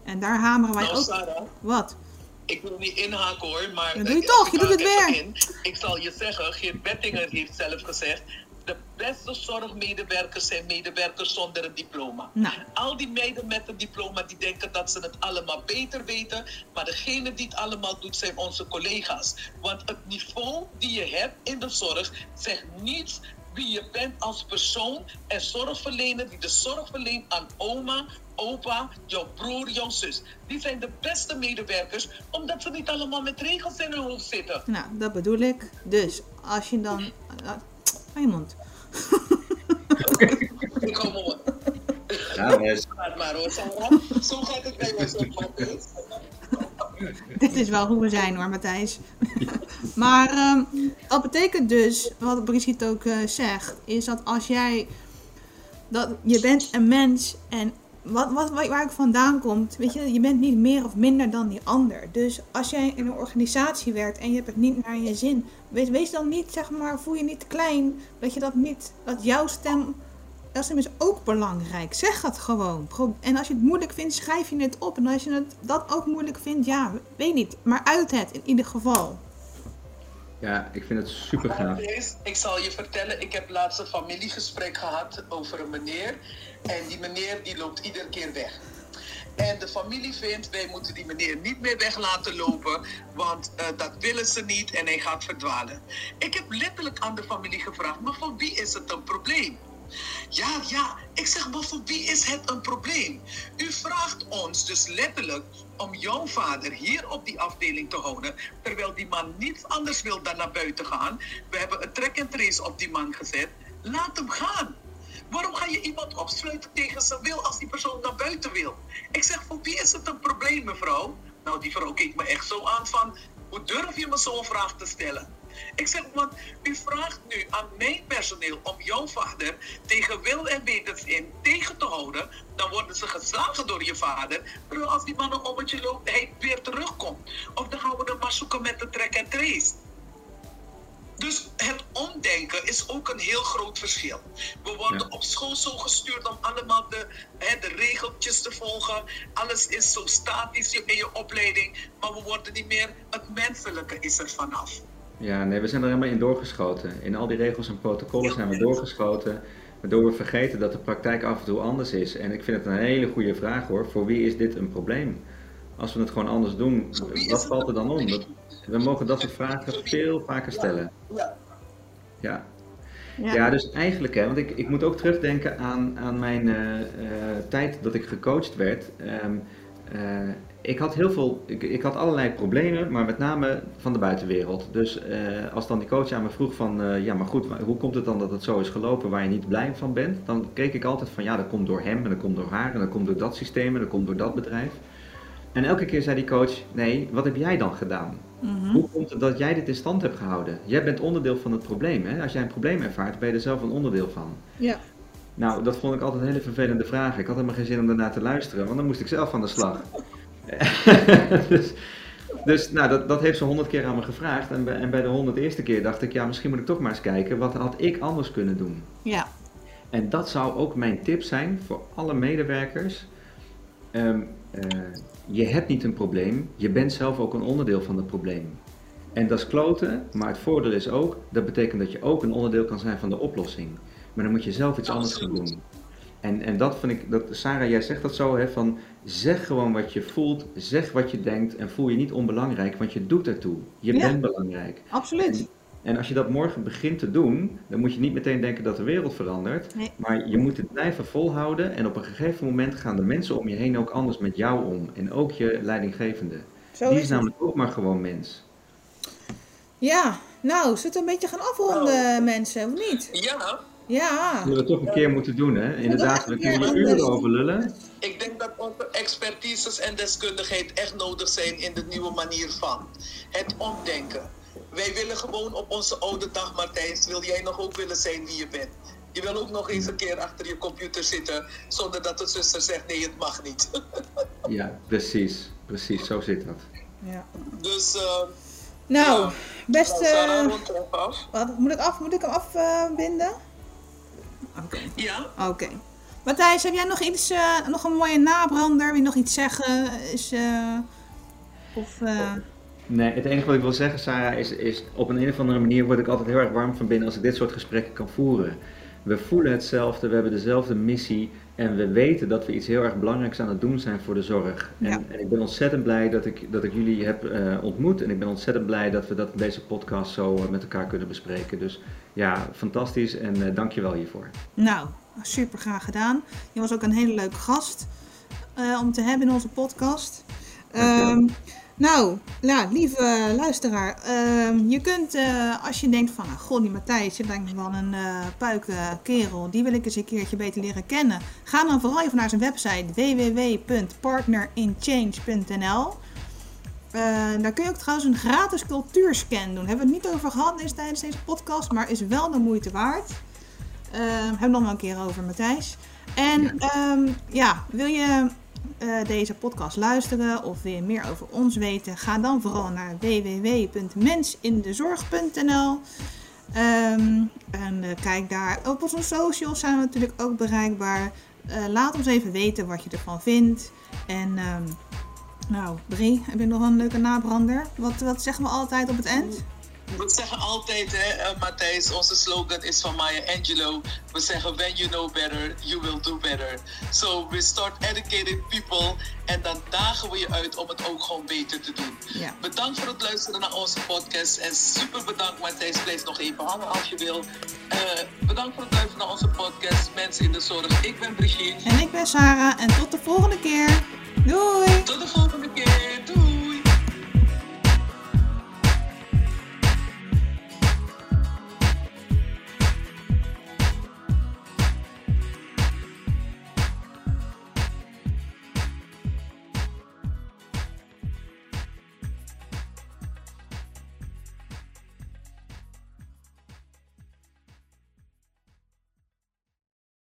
Speaker 2: En daar hameren wij
Speaker 3: nou,
Speaker 2: ook...
Speaker 3: Sarah,
Speaker 2: Wat?
Speaker 3: Ik wil niet inhaken hoor, maar...
Speaker 2: Dat doe je toch, je doet het weer.
Speaker 3: In. Ik zal je zeggen, Geert Bettinger heeft zelf gezegd de beste zorgmedewerkers zijn medewerkers zonder een diploma.
Speaker 2: Nou.
Speaker 3: Al die meiden met een diploma die denken dat ze het allemaal beter weten. Maar degene die het allemaal doet zijn onze collega's. Want het niveau die je hebt in de zorg zegt niets wie je bent als persoon en zorgverlener die de zorg verleent aan oma, opa, jouw broer, jouw zus. Die zijn de beste medewerkers, omdat ze niet allemaal met regels in hun hoofd zitten.
Speaker 2: Nou, dat bedoel ik. Dus als je dan. Aan je mond.
Speaker 3: Ik kom op.
Speaker 1: Ja, maar
Speaker 3: hoor. Zo gaat het bij ons op,
Speaker 2: Dit is wel hoe we zijn hoor, Matthijs. maar um, dat betekent dus, wat Brigitte ook uh, zegt, is dat als jij. Dat je bent een mens en wat, wat, waar ik vandaan komt, weet je, je bent niet meer of minder dan die ander. Dus als jij in een organisatie werkt en je hebt het niet naar je zin, wees, wees dan niet, zeg maar, voel je niet te klein, dat je dat niet, dat jouw stem, jouw stem is ook belangrijk. Zeg het gewoon. En als je het moeilijk vindt, schrijf je het op. En als je het, dat ook moeilijk vindt, ja, weet niet, maar uit het in ieder geval.
Speaker 1: Ja, ik vind het super gaaf.
Speaker 3: Ik zal je vertellen, ik heb laatst een familiegesprek gehad over een meneer. En die meneer die loopt iedere keer weg. En de familie vindt, wij moeten die meneer niet meer weg laten lopen, want uh, dat willen ze niet en hij gaat verdwalen. Ik heb letterlijk aan de familie gevraagd, maar voor wie is het een probleem? Ja, ja, ik zeg, maar voor wie is het een probleem? U vraagt ons dus letterlijk om jouw vader hier op die afdeling te houden, terwijl die man niets anders wil dan naar buiten gaan. We hebben een track and trace op die man gezet. Laat hem gaan. Waarom ga je iemand opsluiten tegen zijn wil als die persoon naar buiten wil? Ik zeg, voor wie is het een probleem, mevrouw? Nou, die vrouw keek me echt zo aan van, hoe durf je me zo'n vraag te stellen? Ik zeg, want u vraagt nu aan mijn personeel om jouw vader tegen wil en wetens in tegen te houden. Dan worden ze geslagen door je vader. Terwijl als die man een ommetje loopt, hij weer terugkomt. Of dan gaan we dan maar zoeken met de track en trace. Dus het omdenken is ook een heel groot verschil. We worden op school zo gestuurd om allemaal de, hè, de regeltjes te volgen. Alles is zo statisch in je opleiding. Maar we worden niet meer, het menselijke is er vanaf.
Speaker 1: Ja, nee, we zijn er helemaal in doorgeschoten. In al die regels en protocollen zijn we doorgeschoten. Waardoor we vergeten dat de praktijk af en toe anders is. En ik vind het een hele goede vraag hoor. Voor wie is dit een probleem? Als we het gewoon anders doen, wat valt er dan om? We mogen dat soort vragen veel vaker stellen. Ja. Ja. Ja, dus eigenlijk, hè, want ik, ik moet ook terugdenken aan, aan mijn uh, uh, tijd dat ik gecoacht werd. Um, uh, ik had heel veel, ik, ik, had allerlei problemen, maar met name van de buitenwereld. Dus als dan die coach aan me vroeg van, ja maar goed, hoe komt het dan dat het zo is gelopen waar je niet blij van bent? Dan keek ik altijd van, ja dat komt door hem en dat komt door haar en dat komt door dat systeem en dat komt door dat bedrijf. En elke keer zei die coach, nee, wat heb jij dan gedaan? Mm-hmm. Hoe komt het dat jij dit in stand hebt gehouden? Jij bent onderdeel van het probleem. Hè? Als jij een probleem ervaart, ben je er zelf een onderdeel van.
Speaker 2: Ja.
Speaker 1: Nou, dat vond ik altijd een hele vervelende vraag. Ik had helemaal geen zin om daarna te luisteren, want dan moest ik zelf aan de slag. dus dus nou, dat, dat heeft ze honderd keer aan me gevraagd. En bij, en bij de honderd eerste keer dacht ik, ja, misschien moet ik toch maar eens kijken, wat had ik anders kunnen doen?
Speaker 2: Ja.
Speaker 1: En dat zou ook mijn tip zijn voor alle medewerkers. Um, uh, je hebt niet een probleem, je bent zelf ook een onderdeel van het probleem. En dat is kloten, maar het voordeel is ook, dat betekent dat je ook een onderdeel kan zijn van de oplossing. Maar dan moet je zelf iets anders gaan doen. En, en dat vind ik, dat, Sarah, jij zegt dat zo, hè, van zeg gewoon wat je voelt, zeg wat je denkt en voel je niet onbelangrijk, want je doet ertoe. Je bent belangrijk.
Speaker 2: Absoluut.
Speaker 1: En, als je dat morgen begint te doen, dan moet je niet meteen denken dat de wereld verandert, nee. maar je moet het blijven volhouden en op een gegeven moment gaan de mensen om je heen ook anders met jou om en ook je leidinggevende. Zo Die is, is namelijk ook maar gewoon mens.
Speaker 2: Ja, nou, zullen we een beetje gaan afronden, oh. mensen, of niet?
Speaker 3: Ja,
Speaker 2: ja.
Speaker 1: Dat we toch een keer moeten doen, hè? Inderdaad, we kunnen er uren over lullen.
Speaker 3: Ik denk dat onze expertises en deskundigheid echt nodig zijn in de nieuwe manier van het omdenken. Wij willen gewoon op onze oude dag, Martijs, wil jij nog ook willen zijn wie je bent. Je wil ook nog eens een keer achter je computer zitten zonder dat de zuster zegt nee, het mag niet.
Speaker 1: ja, precies. Precies, zo zit dat.
Speaker 2: Ja.
Speaker 3: Dus... Uh,
Speaker 2: nou, ja. beste... Nou, wat, moet ik, af, moet ik hem afbinden? Uh, Oké.
Speaker 3: Ja.
Speaker 2: Oké. Matthijs, heb jij nog iets, uh, nog een mooie nabrander? Wil je nog iets zeggen? Is, uh, of, uh...
Speaker 1: Nee, het enige wat ik wil zeggen, Sarah, is, is op een, een of andere manier word ik altijd heel erg warm van binnen als ik dit soort gesprekken kan voeren. We voelen hetzelfde, we hebben dezelfde missie en we weten dat we iets heel erg belangrijks aan het doen zijn voor de zorg. En, ja. en ik ben ontzettend blij dat ik, dat ik jullie heb uh, ontmoet en ik ben ontzettend blij dat we dat in deze podcast zo uh, met elkaar kunnen bespreken. Dus ja, fantastisch en uh, dank je wel hiervoor.
Speaker 2: Nou, super graag gedaan. Je was ook een hele leuke gast om te hebben in onze podcast. Um, nou, ja, lieve luisteraar, uh, je kunt uh, als je denkt van, nou, goh, die Matthijs, je denkt wel een uh, puike kerel, die wil ik eens een keertje beter leren kennen. Ga dan vooral even naar zijn website www.partnerinchange.nl. daar kun je ook trouwens een gratis cultuurscan doen. Hebben we het niet over gehad deze, tijdens deze podcast, maar is wel de moeite waard. hebben we nog wel een keer over, Matthijs. En ja, um, ja wil je uh, deze podcast luisteren of weer meer over ons weten, ga dan vooral naar www.mensindezorg.nl. Ehm, en uh, kijk daar. Op onze socials zijn we natuurlijk ook bereikbaar. Uh, laat ons even weten wat je ervan vindt. En um, nou, Brie, heb je nog een leuke nabrander? Wat, wat zeggen we altijd op het eind?
Speaker 3: We zeggen altijd, hè, uh, Matthijs, onze slogan is van Maya Angelou. We zeggen, when you know better, you will do better. So we start educating people en dan dagen we je uit om het ook gewoon beter te doen.
Speaker 2: Ja.
Speaker 3: Bedankt voor het luisteren naar onze podcast en super bedankt Matthijs, blijf nog even hangen als je wil. Uh, bedankt voor het luisteren naar onze podcast, Mensen in de Zorg. Ik ben Brigitte.
Speaker 2: En ik ben Sarah en tot de volgende keer. Doei!
Speaker 3: Tot de volgende keer.